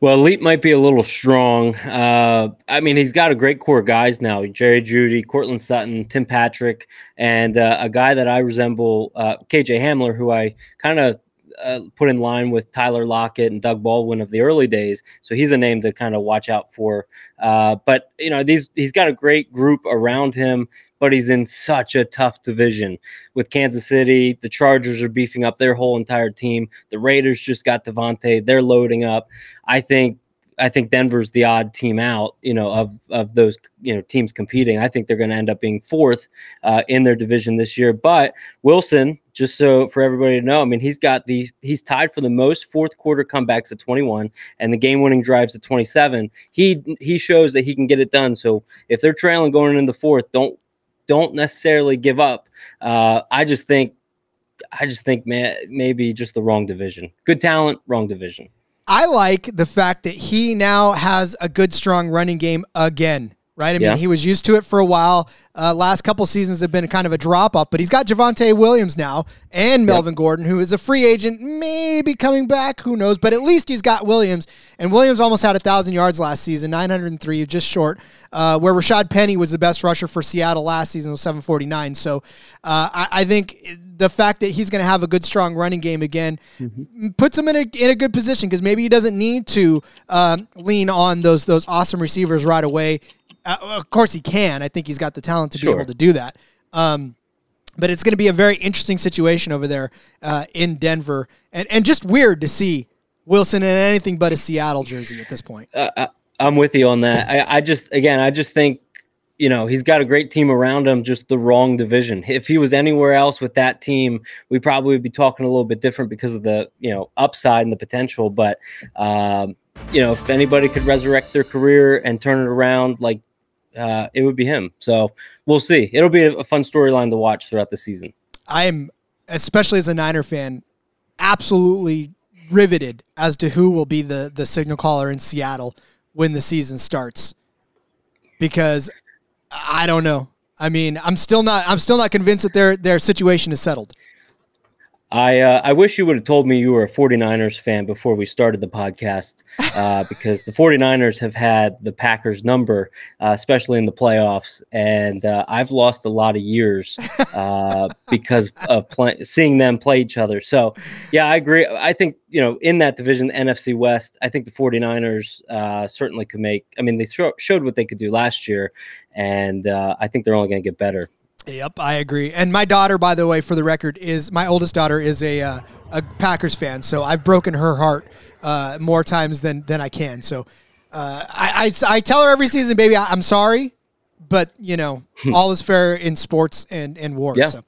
Well, elite might be a little strong. Uh, I mean, he's got a great core of guys now: Jerry Jeudy, Courtland Sutton, Tim Patrick, and uh, a guy that I resemble, uh, KJ Hamler, who I kind of uh, put in line with Tyler Lockett and Doug Baldwin of the early days. So he's a name to kind of watch out for. Uh, but you know, these he's got a great group around him. But he's in such a tough division with Kansas City. The Chargers are beefing up their whole entire team. The Raiders just got Davante. They're loading up. I think I think Denver's the odd team out, you know, of of those you know teams competing. I think they're going to end up being fourth uh, in their division this year. But Wilson, just so for everybody to know, I mean, he's got the he's tied for the most fourth quarter comebacks at 21 and the game winning drives at 27. He he shows that he can get it done. So if they're trailing going into the fourth, don't don't necessarily give up. Uh, I just think I just think man, maybe just the wrong division. Good talent, wrong division. I like the fact that he now has a good, strong running game again. Right, I mean, yeah. he was used to it for a while. Uh, last couple seasons have been kind of a drop off, but he's got Javonte Williams now and Melvin yep. Gordon, who is a free agent, maybe coming back. Who knows? But at least he's got Williams, and Williams almost had a thousand yards last season, 903, just short. Uh, where Rashaad Penny was the best rusher for Seattle last season was 749. So uh, I, I think the fact that he's going to have a good, strong running game again mm-hmm. puts him in a in a good position because maybe he doesn't need to um, lean on those those awesome receivers right away. Uh, of course, he can. I think he's got the talent to sure. be able to do that. Um, but it's going to be a very interesting situation over there uh, in Denver, and and just weird to see Wilson in anything but a Seattle jersey at this point. Uh, I'm with you on that. I, I just again, I just think you know, he's got a great team around him, just the wrong division. If he was anywhere else with that team, we probably would be talking a little bit different because of the, you know, upside and the potential. But, um, you know, if anybody could resurrect their career and turn it around like uh, it would be him. So we'll see. It'll be a fun storyline to watch throughout the season. I'm, especially as a Niner fan, absolutely riveted as to who will be the the signal caller in Seattle when the season starts. Because I don't know. I mean, I'm still not I'm still not convinced that their their situation is settled. I uh, I wish you would have told me you were a 49ers fan before we started the podcast uh, because the 49ers have had the Packers number, uh, especially in the playoffs, and uh, I've lost a lot of years uh, because of play- seeing them play each other. So, yeah, I agree. I think you know in that division, NFC West, I think the 49ers uh, certainly could make. I mean, they sh- showed what they could do last year, and I think they're only going to get better. Yep, I agree. And my daughter, by the way, for the record, is my oldest daughter is a uh, a Packers fan. So I've broken her heart uh, more times than than I can. So uh, I, I, I tell her every season, baby, I, am sorry, but you know, all is fair in sports and and war. Yeah. So.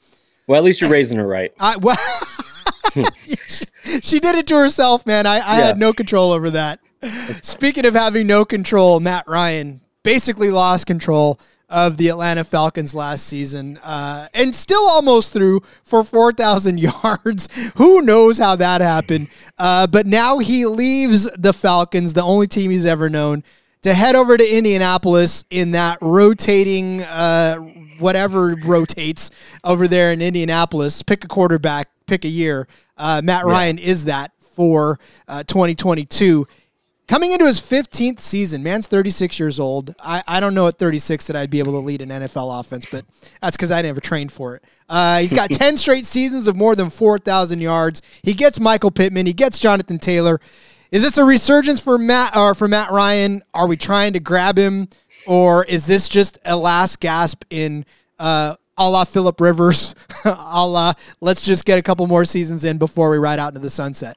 Well, at least you're raising her right. I, well, she did it to herself, man. I, I yeah. had no control over that. Speaking of having no control, Matt Ryan basically lost control of the Atlanta Falcons last season, uh, and still almost through for 4,000 yards. Who knows how that happened? Uh, but now he leaves the Falcons, the only team he's ever known, to head over to Indianapolis in that rotating, uh, whatever rotates over there in Indianapolis. Pick a quarterback, pick a year. Uh, Matt Ryan yeah. is that for uh, 2022. Coming into his 15th season, man's 36 years old. I, I don't know at 36 that I'd be able to lead an NFL offense, but that's because I never trained for it. Uh, he's got 10 straight seasons of more than 4,000 yards. He gets Michael Pittman. He gets Jonathan Taylor. Is this a resurgence for Matt or for Matt Ryan? Are we trying to grab him, or is this just a last gasp in uh, a la Philip Rivers, a la let's just get a couple more seasons in before we ride out into the sunset?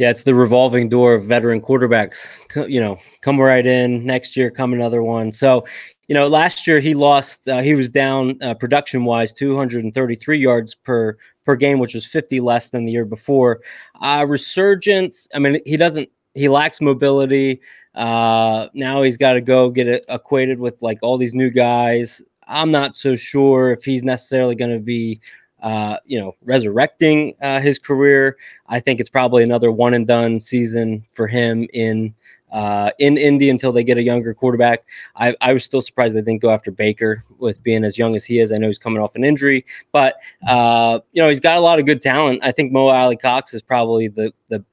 Yeah, it's the revolving door of veteran quarterbacks. You know, come right in next year, come another one. So, you know, last year he lost. Uh, he was down uh, production wise, 233 yards per per game, which was 50 less than the year before. Uh, resurgence. I mean, he doesn't. He lacks mobility. Uh, now he's got to go get it acquainted with like all these new guys. I'm not so sure if he's necessarily going to be uh, you know, resurrecting uh, his career. I think it's probably another one and done season for him in uh, in Indy until they get a younger quarterback. I, I, was still surprised they didn't go after Baker with being as young as he is. I know he's coming off an injury, but uh, you know he's got a lot of good talent. I think Mo Alie-Cox is probably the the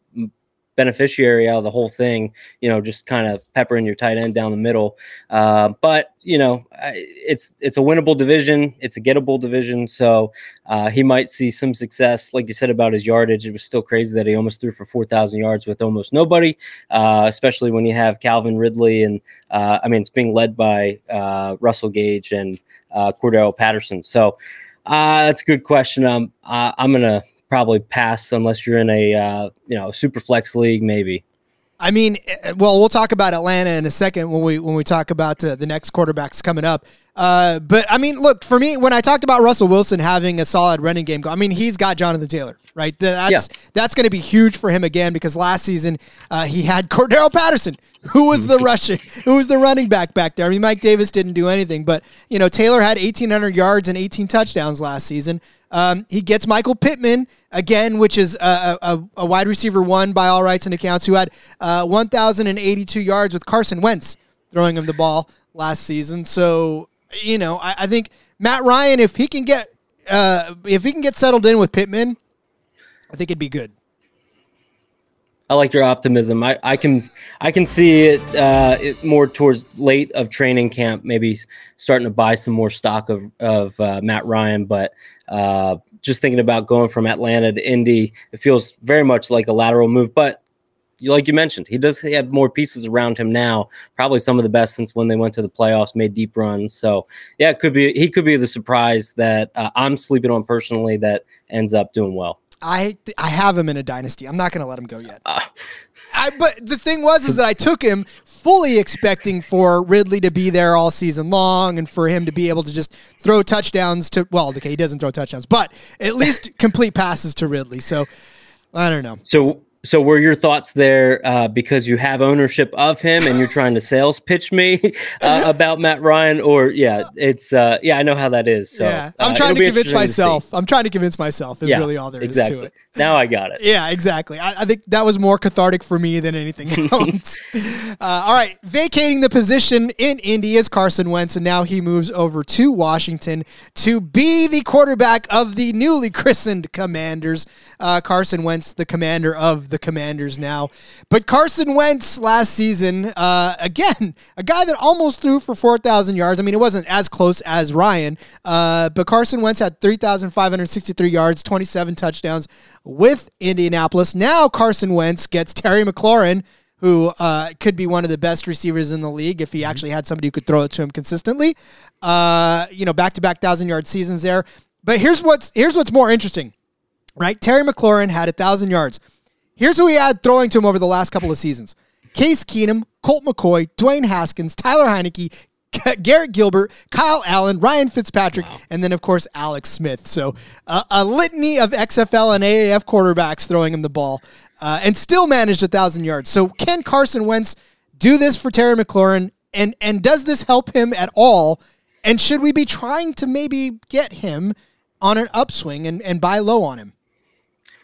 beneficiary out of the whole thing. You know, just kind of peppering your tight end down the middle. Uh, but you know, it's it's a winnable division. It's a gettable division. So uh, he might see some success, like you said about his yardage. It was still crazy that he almost threw for four thousand yards with almost nobody, uh, especially when you have Calvin Ridley and uh, I mean it's being led by uh, Russell Gage and uh, Cordarrelle Patterson. So. that's a good question. Um, I'm gonna probably pass unless you're in a uh, you know super flex league, maybe. I mean, eh, well, we'll talk about Atlanta in a second when we when we talk about uh, the next quarterbacks coming up. Uh, but I mean, look for me when I talked about Russell Wilson having a solid running game. I mean, he's got Jonathan Taylor, right? That's yeah. that's going to be huge for him again because last season uh, he had Cordarrelle Patterson, who was the rushing, who was the running back back there. I mean, Mike Davis didn't do anything, but you know Taylor had 1,800 yards and 18 touchdowns last season. Um, he gets Michael Pittman again, which is a, a, a, wide receiver one by all rights and accounts, who had uh, 1,082 yards with Carson Wentz throwing him the ball last season. So you know, I, I think Matt Ryan, if he can get uh, if he can get settled in with Pittman, I think it'd be good. I like your optimism. I, I can I can see it, uh, it more towards late of training camp, maybe starting to buy some more stock of of uh, Matt Ryan. But uh, just thinking about going from Atlanta to Indy, it feels very much like a lateral move. But you, like you mentioned, he does have more pieces around him now. Probably some of the best since when they went to the playoffs, made deep runs. So yeah, it could be he could be the surprise that uh, I'm sleeping on personally that ends up doing well. I I have him in a dynasty. I'm not going to let him go yet. Uh, I, but the thing was is that I took him fully expecting for Ridley to be there all season long and for him to be able to just throw touchdowns to well, okay, he doesn't throw touchdowns, but at least complete passes to Ridley. So I don't know. So so were your thoughts there uh, because you have ownership of him and you're trying to sales pitch me uh, about Matt Ryan, or yeah, it's uh, yeah, I know how that is. So, yeah, I'm uh, trying to convince interesting to myself. I'm trying to convince myself is Yeah, really all there is exactly. to it. Now I got it. Yeah, exactly. I, I think that was more cathartic for me than anything else. uh, all right, vacating the position in Indy is Carson Wentz, and now he moves over to Washington to be the quarterback of the newly christened Commanders. Uh, Carson Wentz, the commander of the Commanders now. But Carson Wentz last season, uh, again, a guy that almost threw for 4,000 yards. I mean, it wasn't as close as Ryan, uh, but Carson Wentz had 3,563 yards, 27 touchdowns with Indianapolis. Now Carson Wentz gets Terry McLaurin, who uh, could be one of the best receivers in the league if he actually had somebody who could throw it to him consistently. Uh, you know, back to back thousand yard seasons there. But here's what's here's what's more interesting, right? Terry McLaurin had a thousand yards. Here's who he had throwing to him over the last couple of seasons: Case Keenum, Colt McCoy, Dwayne Haskins, Tyler Heinicke, Garrett Gilbert, Kyle Allen, Ryan Fitzpatrick, and then of course Alex Smith. So uh, a litany of XFL and AAF quarterbacks throwing him the ball, uh, and still managed a thousand yards. So can Carson Wentz do this for Terry McLaurin? And and does this help him at all? And should we be trying to maybe get him on an upswing and, and buy low on him?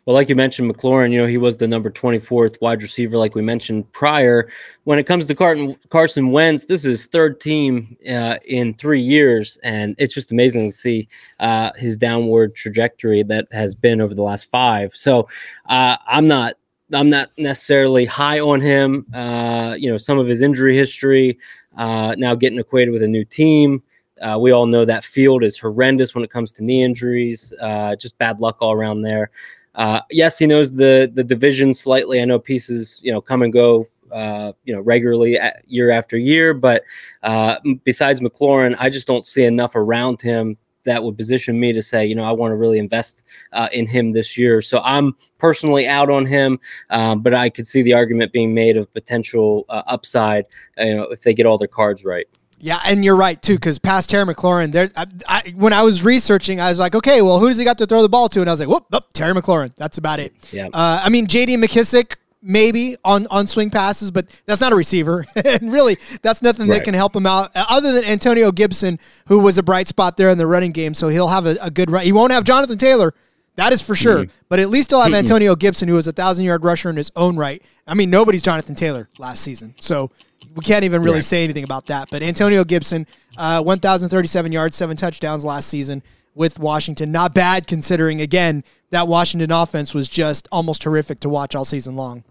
Well, like you mentioned, McLaurin, you know, he was the number 24th wide receiver, like we mentioned prior. When it comes to Carson Wentz, this is third team uh, in three years, and it's just amazing to see uh, his downward trajectory that has been over the last five. So uh, I'm not. I'm not necessarily high on him. Uh, you know, some of his injury history, uh, now getting acquainted with a new team. Uh, we all know that field is horrendous when it comes to knee injuries. Uh, just bad luck all around there. Uh, yes, he knows the the division slightly. I know pieces, you know, come and go, uh, you know, regularly at, year after year. But uh, besides McLaurin, I just don't see enough around him that would position me to say, you know, I want to really invest uh, in him this year. So I'm personally out on him, um, but I could see the argument being made of potential uh, upside, uh, you know, if they get all their cards right. Yeah, and you're right too, because past Terry McLaurin, there. I, I, when I was researching, I was like, okay, well, who does he got to throw the ball to? And I was like, whoop, whoop Terry McLaurin. That's about it. Yeah. Uh, I mean, J.D. McKissic maybe on on swing passes, but that's not a receiver, and really, that's nothing that can help him out. uh, Other than Antonio Gibson, who was a bright spot there in the running game, so he'll have a, a good run. He won't have Jonathan Taylor. That is for sure. But at least he'll have Antonio Gibson, who was a thousand yard rusher in his own right. I mean, nobody's Jonathan Taylor last season. So we can't even really Right. say anything about that. But Antonio Gibson, uh, 1,037 yards, seven touchdowns last season with Washington. Not bad considering, again, that Washington offense was just almost horrific to watch all season long.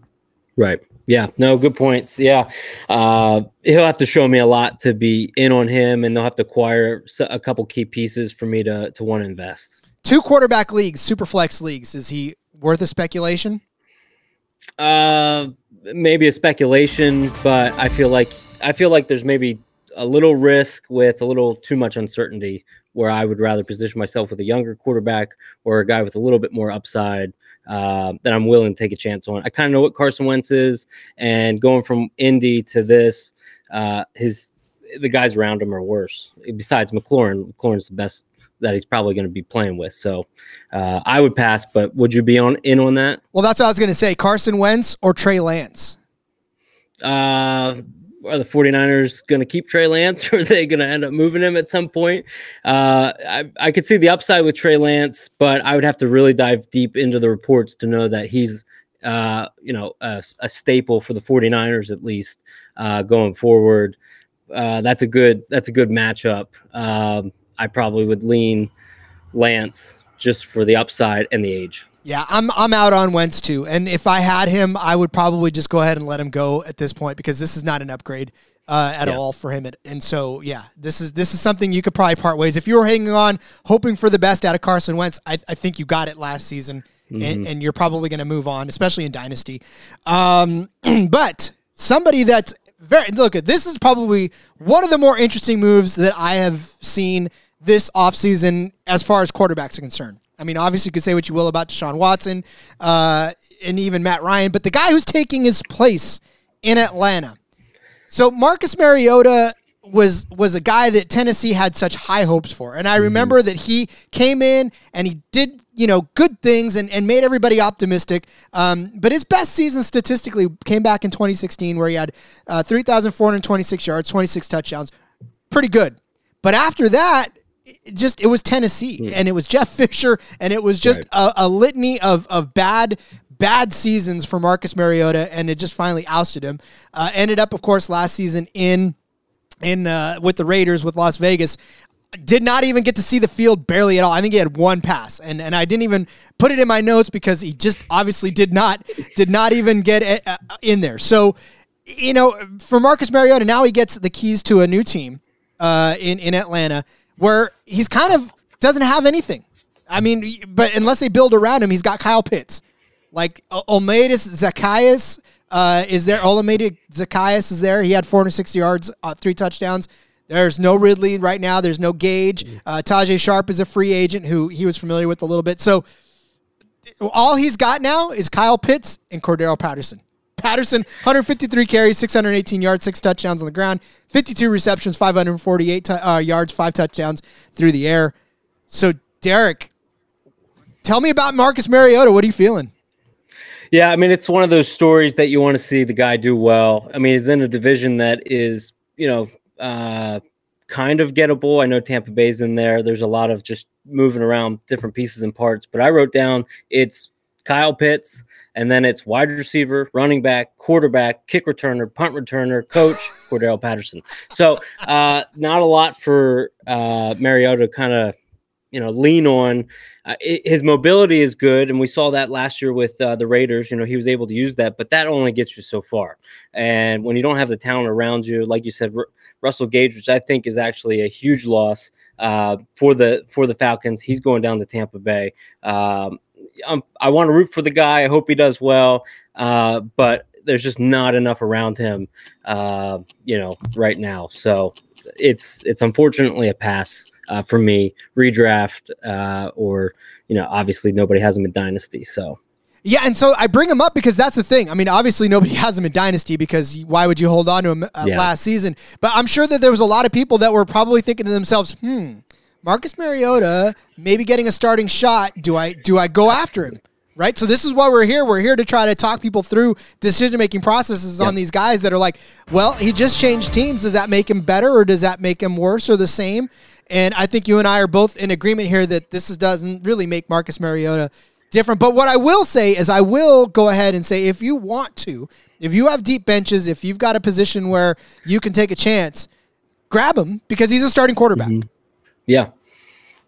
Right. Yeah. No, good points. Yeah. Uh, he'll have to show me a lot to be in on him, and they'll have to acquire a couple key pieces for me to, to want to invest. Two quarterback leagues, super flex leagues. Is he worth a speculation? Uh, maybe a speculation, but I feel like I feel like there's maybe a little risk with a little too much uncertainty where I would rather position myself with a younger quarterback or a guy with a little bit more upside uh, that I'm willing to take a chance on. I kind of know what Carson Wentz is, and going from Indy to this, uh, his the guys around him are worse. Besides McLaurin, McLaurin's the best that he's probably going to be playing with. So uh, I would pass, but would you be on in on that? Well, that's what I was going to say. Carson Wentz or Trey Lance? uh, are the 49ers going to keep Trey Lance or are they going to end up moving him at some point? Uh, I, I could see the upside with Trey Lance, but I would have to really dive deep into the reports to know that he's, uh, you know, a, a staple for the 49ers at least uh, going forward. Uh, that's a good that's a good matchup. Um, I probably would lean Lance just for the upside and the age. Yeah, I'm I'm out on Wentz too. And if I had him, I would probably just go ahead and let him go at this point because this is not an upgrade uh, at Yeah. all for him. And so, yeah, this is this is something you could probably part ways. If you were hanging on, hoping for the best out of Carson Wentz, I, I think you got it last season, and, and you're probably going to move on, especially in Dynasty. Um, but somebody that's very look at this is probably one of the more interesting moves that I have seen this offseason as far as quarterbacks are concerned. I mean, obviously, you could say what you will about Deshaun Watson uh, and even Matt Ryan, but the guy who's taking his place in Atlanta. So Marcus Mariota was was a guy that Tennessee had such high hopes for. And I Mm-hmm. remember that he came in and he did, you know, good things and, and made everybody optimistic. Um, but his best season statistically came back in 2016 where he had uh, 3,426 yards, 26 touchdowns. Pretty good. But after that, it just it was Tennessee and it was Jeff Fisher and it was just a, a litany of of bad bad seasons for Marcus Mariota and it just finally ousted him. Uh, ended up, of course, last season in in uh, with the Raiders with Las Vegas. Did not even get to see the field barely at all. I think he had one pass, and and I didn't even put it in my notes because he just obviously did not did not even get it, uh, in there. So, you know, for Marcus Mariota, now he gets the keys to a new team uh, in in Atlanta, where he's kind of doesn't have anything. I mean, but unless they build around him, he's got Kyle Pitts, like O- Olmaidus Zaccheaus uh, is there. Olamide Zaccheaus is there. He had 460 yards, uh, three touchdowns. There's no Ridley right now. There's no Gage. Uh, Tajae Sharpe is a free agent who he was familiar with a little bit. So all he's got now is Kyle Pitts and Cordarrelle Patterson. Patterson, 153 carries, 618 yards, six touchdowns on the ground, 52 receptions, 548 tu- uh, yards, five touchdowns through the air. So, Derek, tell me about Marcus Mariota. What are you feeling? Yeah, I mean, it's one of those stories that you want to see the guy do well. I mean, he's in a division that is, you know, uh, kind of gettable. I know Tampa Bay's in there. There's a lot of just moving around different pieces and parts, but I wrote down it's Kyle Pitts, and then it's wide receiver, running back, quarterback, kick returner, punt returner, coach, Cordarrelle Patterson. So, uh, not a lot for uh, Mariota to kind of, you know, lean on. Uh, i his mobility is good, and we saw that last year with uh, the Raiders. You know, he was able to use that, but that only gets you so far. And when you don't have the talent around you, like you said, Ru- Russell Gage, which I think is actually a huge loss uh, for the for the Falcons, he's going down to Tampa Bay. Um, I'm, I want to root for the guy. I hope he does well, uh, but there's just not enough around him, uh, you know, right now. So it's it's unfortunately a pass uh, for me. Redraft uh, or you know, obviously nobody has him in dynasty. So Yeah, and so I bring him up because that's the thing. I mean, obviously nobody has him in Dynasty because why would you hold on to him uh, Yeah. last season? But I'm sure that there was a lot of people that were probably thinking to themselves, "Hmm, Marcus Mariota maybe getting a starting shot. Do I do I go after him?" Right? So this is why we're here. We're here to try to talk people through decision-making processes on these guys that are like, "Well, he just changed teams. Does that make him better or does that make him worse or the same?" And I think you and I are both in agreement here that this is, doesn't really make Marcus Mariota different. But what I will say is, I will go ahead and say, if you want to, if you have deep benches, if you've got a position where you can take a chance, grab him because he's a starting quarterback. Mm-hmm. Yeah.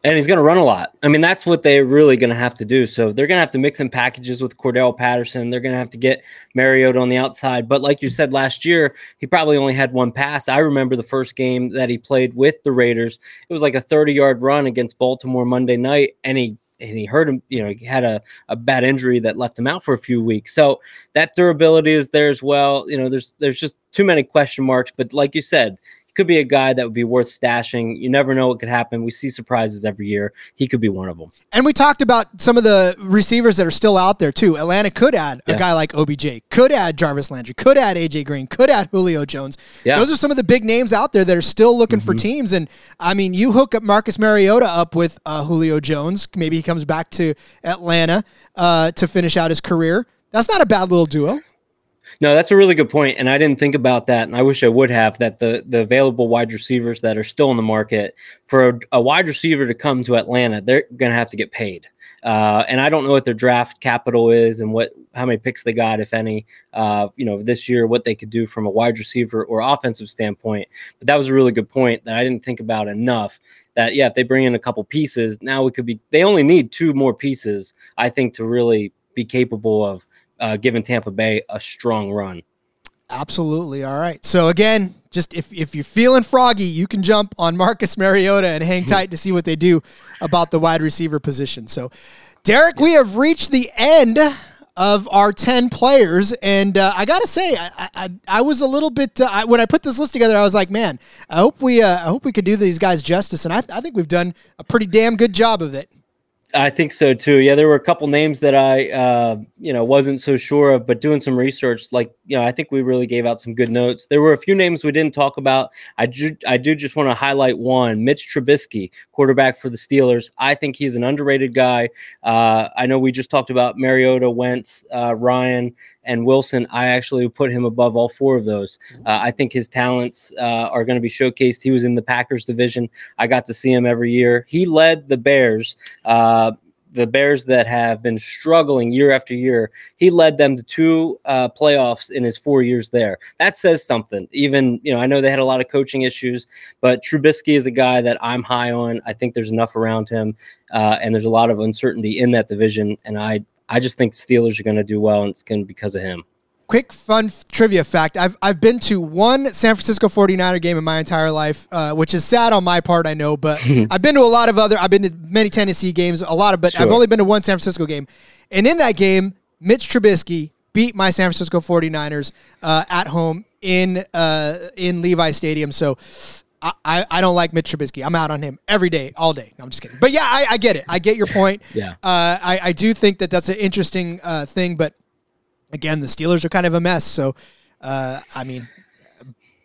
And he's going to run a lot. I mean, that's what they're really going to have to do. So they're going to have to mix in packages with Cordarrelle Patterson. They're going to have to get Mariota on the outside. But like you said last year, he probably only had one pass. I remember the first game that he played with the Raiders. It was like a 30 yard run against Baltimore Monday night. And he and he hurt him, you know, he had a, a bad injury that left him out for a few weeks. So that durability is there as well. You know, there's there's just too many question marks. But like you said, could be a guy that would be worth stashing. You never know what could happen. We see surprises every year. He could be one of them. And we talked about some of the receivers that are still out there too. Atlanta could add a guy like OBJ, could add Jarvis Landry, could add AJ Green, could add Julio Jones. Yeah. Those are some of the big names out there that are still looking for teams. And I mean, you hook up Marcus Mariota up with uh, Julio Jones. Maybe he comes back to Atlanta uh, to finish out his career. That's not a bad little duo. No, that's a really good point, and I didn't think about that, and I wish I would have. That the the available wide receivers that are still in the market for a, a wide receiver to come to Atlanta, they're going to have to get paid. Uh, and I don't know what their draft capital is and what how many picks they got, if any. Uh, you know, this year what they could do from a wide receiver or offensive standpoint. But that was a really good point that I didn't think about enough. That yeah, if they bring in a couple pieces, now we could be. They only need two more pieces, I think, to really be capable of uh, giving Tampa Bay a strong run. Absolutely. All right. So again, just if, if you're feeling froggy, you can jump on Marcus Mariota and hang tight to see what they do about the wide receiver position. So, Derek, we have reached the end of our 10 players. And uh, I got to say, I, I, I was a little bit, uh, I, when I put this list together, I was like, man, I hope we, uh, I hope we could do these guys justice. And I, I think we've done a pretty damn good job of it. I think so too. Yeah, there were a couple names that I, uh, you know, wasn't so sure of, but doing some research, like, you know, I think we really gave out some good notes. There were a few names we didn't talk about. I do, I do just want to highlight one, Mitch Trubisky, quarterback for the Steelers. I think he's an underrated guy. Uh, I know we just talked about Mariota, Wentz, uh, Ryan, and Wilson. I actually put him above all four of those. Uh, I think his talents uh, are going to be showcased. He was in the Packers division. I got to see him every year. He led the Bears. Uh, the Bears that have been struggling year after year, he led them to two uh, playoffs in his four years there. That says something. Even, you know, I know they had a lot of coaching issues, but Trubisky is a guy that I'm high on. I think there's enough around him, uh, and there's a lot of uncertainty in that division. And I, I just think the Steelers are going to do well, and it's going to be because of him. Quick fun f- trivia fact. I've, I've been to one san francisco 49er game in my entire life uh, which is sad on my part i know but i've been to a lot of other i've been to many tennessee games a lot of but sure. i've only been to one san francisco game. And in that game mitch trubisky beat my san francisco 49ers uh, at home in uh, in levi stadium. So I, I don't like Mitch Trubisky. I'm out on him every day, all day. No, I'm just kidding. But yeah, I, I get it. I get your point. yeah. Uh, I, I do think that that's an interesting uh, thing, but again, the Steelers are kind of a mess. So, uh, I mean,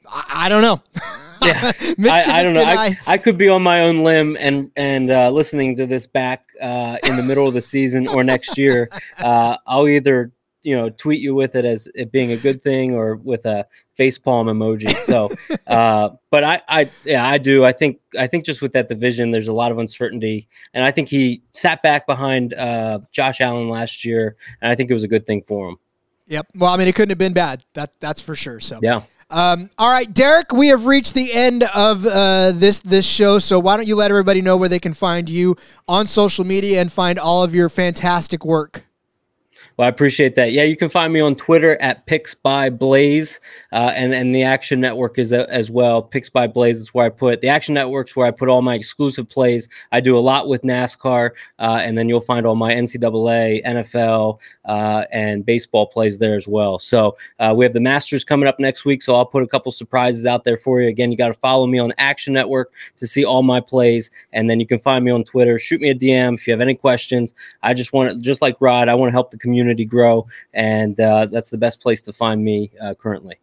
I, I don't know. yeah, I, I, don't know. I, I, could be on my own limb and and uh, listening to this back uh, in the middle of the season or next year. Uh, I'll either you know tweet you with it as it being a good thing or with a facepalm emoji. So, uh, but I, I, yeah, I do. I think, I think just with that division, there's a lot of uncertainty, and I think he sat back behind uh, Josh Allen last year, and I think it was a good thing for him. Yep. Well, I mean, it couldn't have been bad. That that's for sure. So yeah. Um, all right, Derek, we have reached the end of uh, this this show. So why don't you let everybody know where they can find you on social media and find all of your fantastic work? Well, I appreciate that. Yeah, you can find me on Twitter at Picks by Blaze, uh, and and the Action Network is a, as well. Picks by Blaze is where I put the Action Network's where I put all my exclusive plays. I do a lot with NASCAR, uh, and then you'll find all my NCAA, NFL, uh, and baseball plays there as well. So uh, we have the Masters coming up next week, so I'll put a couple surprises out there for you. Again, you got to follow me on Action Network to see all my plays, and then you can find me on Twitter. Shoot me a DM if you have any questions. I just want to, just like Rod, I want to help the community community grow, and uh, that's the best place to find me uh, currently.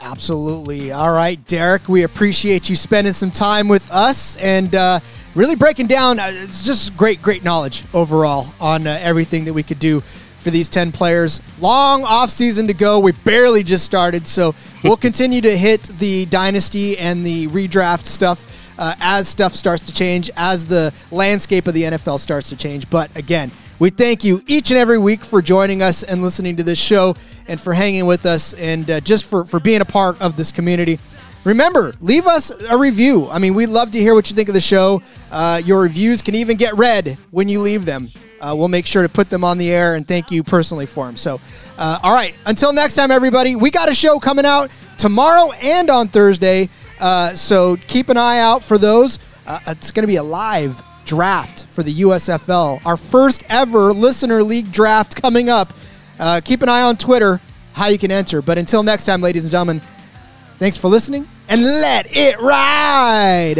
Absolutely. All right, Derek, we appreciate you spending some time with us and uh, really breaking down. Uh, it's just great, great knowledge overall on uh, everything that we could do for these 10 players. Long off season to go. We barely just started, so we'll continue to hit the dynasty and the redraft stuff uh, as stuff starts to change, as the landscape of the NFL starts to change. But again, we thank you each and every week for joining us and listening to this show and for hanging with us and uh, just for, for being a part of this community. Remember, leave us a review. I mean, we'd love to hear what you think of the show. Uh, your reviews can even get read when you leave them. Uh, we'll make sure to put them on the air and thank you personally for them. So, uh, all right, until next time, everybody, we got a show coming out tomorrow and on Thursday. Uh, so keep an eye out for those. Uh, it's going to be a live draft for the USFL. Our first ever listener league draft coming up. Uh, keep an eye on Twitter how you can enter. But until next time, ladies and gentlemen, thanks for listening and let it ride.